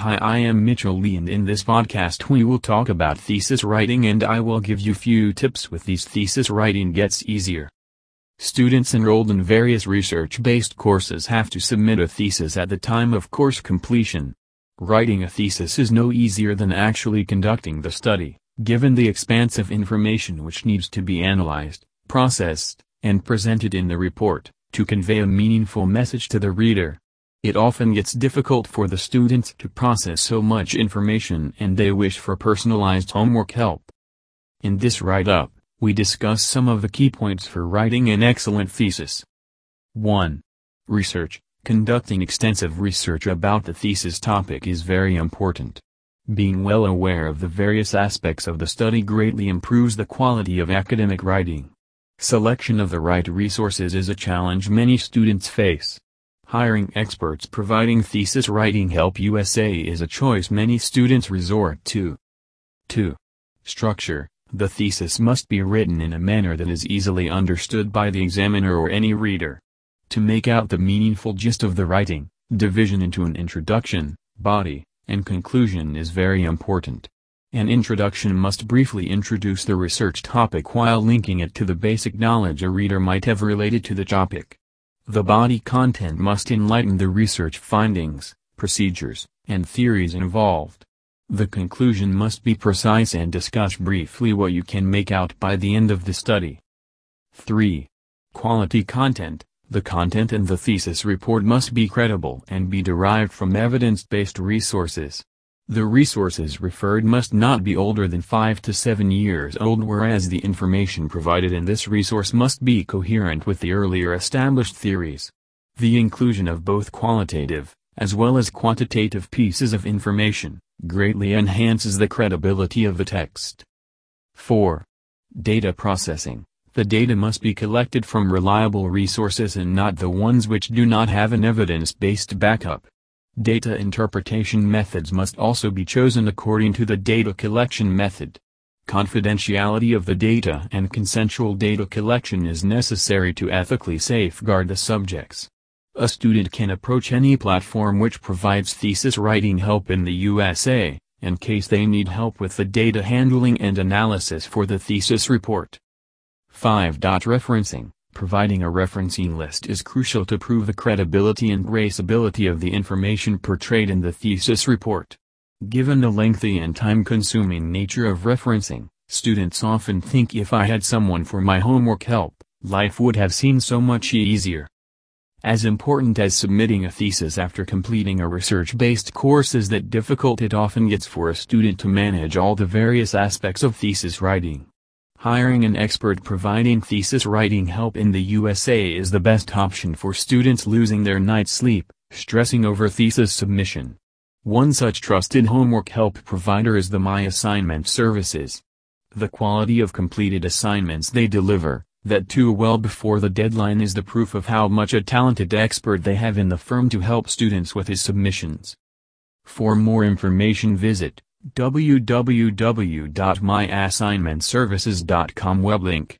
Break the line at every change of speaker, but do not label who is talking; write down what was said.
Hi I am Mitchell Lee and in this podcast we will talk about thesis writing and I will give you few tips with these thesis writing gets easier. Students enrolled in various research-based courses have to submit a thesis at the time of course completion. Writing a thesis is no easier than actually conducting the study, given the expansive information which needs to be analyzed, processed, and presented in the report, to convey a meaningful message to the reader. It often gets difficult for the students to process so much information and they wish for personalized homework help. In this write-up, we discuss some of the key points for writing an excellent thesis. 1. Research. Conducting extensive research about the thesis topic is very important. Being well aware of the various aspects of the study greatly improves the quality of academic writing. Selection of the right resources is a challenge many students face. Hiring experts providing thesis writing help USA is a choice many students resort to. 2. Structure The thesis must be written in a manner that is easily understood by the examiner or any reader. To make out the meaningful gist of the writing, division into an introduction, body, and conclusion is very important. An introduction must briefly introduce the research topic while linking it to the basic knowledge a reader might have related to the topic. The body content must enlighten the research findings, procedures, and theories involved. The conclusion must be precise and discuss briefly what you can make out by the end of the study. 3. Quality content The content in the thesis report must be credible and be derived from evidence-based resources. The resources referred must not be older than 5 to 7 years old whereas the information provided in this resource must be coherent with the earlier established theories. The inclusion of both qualitative, as well as quantitative pieces of information, greatly enhances the credibility of the text. 4. Data processing. The data must be collected from reliable resources and not the ones which do not have an evidence-based backup. Data interpretation methods must also be chosen according to the data collection method. Confidentiality of the data and consensual data collection is necessary to ethically safeguard the subjects. A student can approach any platform which provides thesis writing help in the USA, in case they need help with the data handling and analysis for the thesis report. 5. Referencing Providing a referencing list is crucial to prove the credibility and traceability of the information portrayed in the thesis report. Given the lengthy and time-consuming nature of referencing, students often think if I had someone for my homework help, life would have seemed so much easier. As important as submitting a thesis after completing a research-based course is that difficult it often gets for a student to manage all the various aspects of thesis writing. Hiring an expert providing thesis writing help in the USA is the best option for students losing their night's sleep, stressing over thesis submission. One such trusted homework help provider is the My Assignment Services. The quality of completed assignments they deliver, that too well before the deadline is the proof of how much a talented expert they have in the firm to help students with his submissions. For more information visit www.myassignmentservices.com web link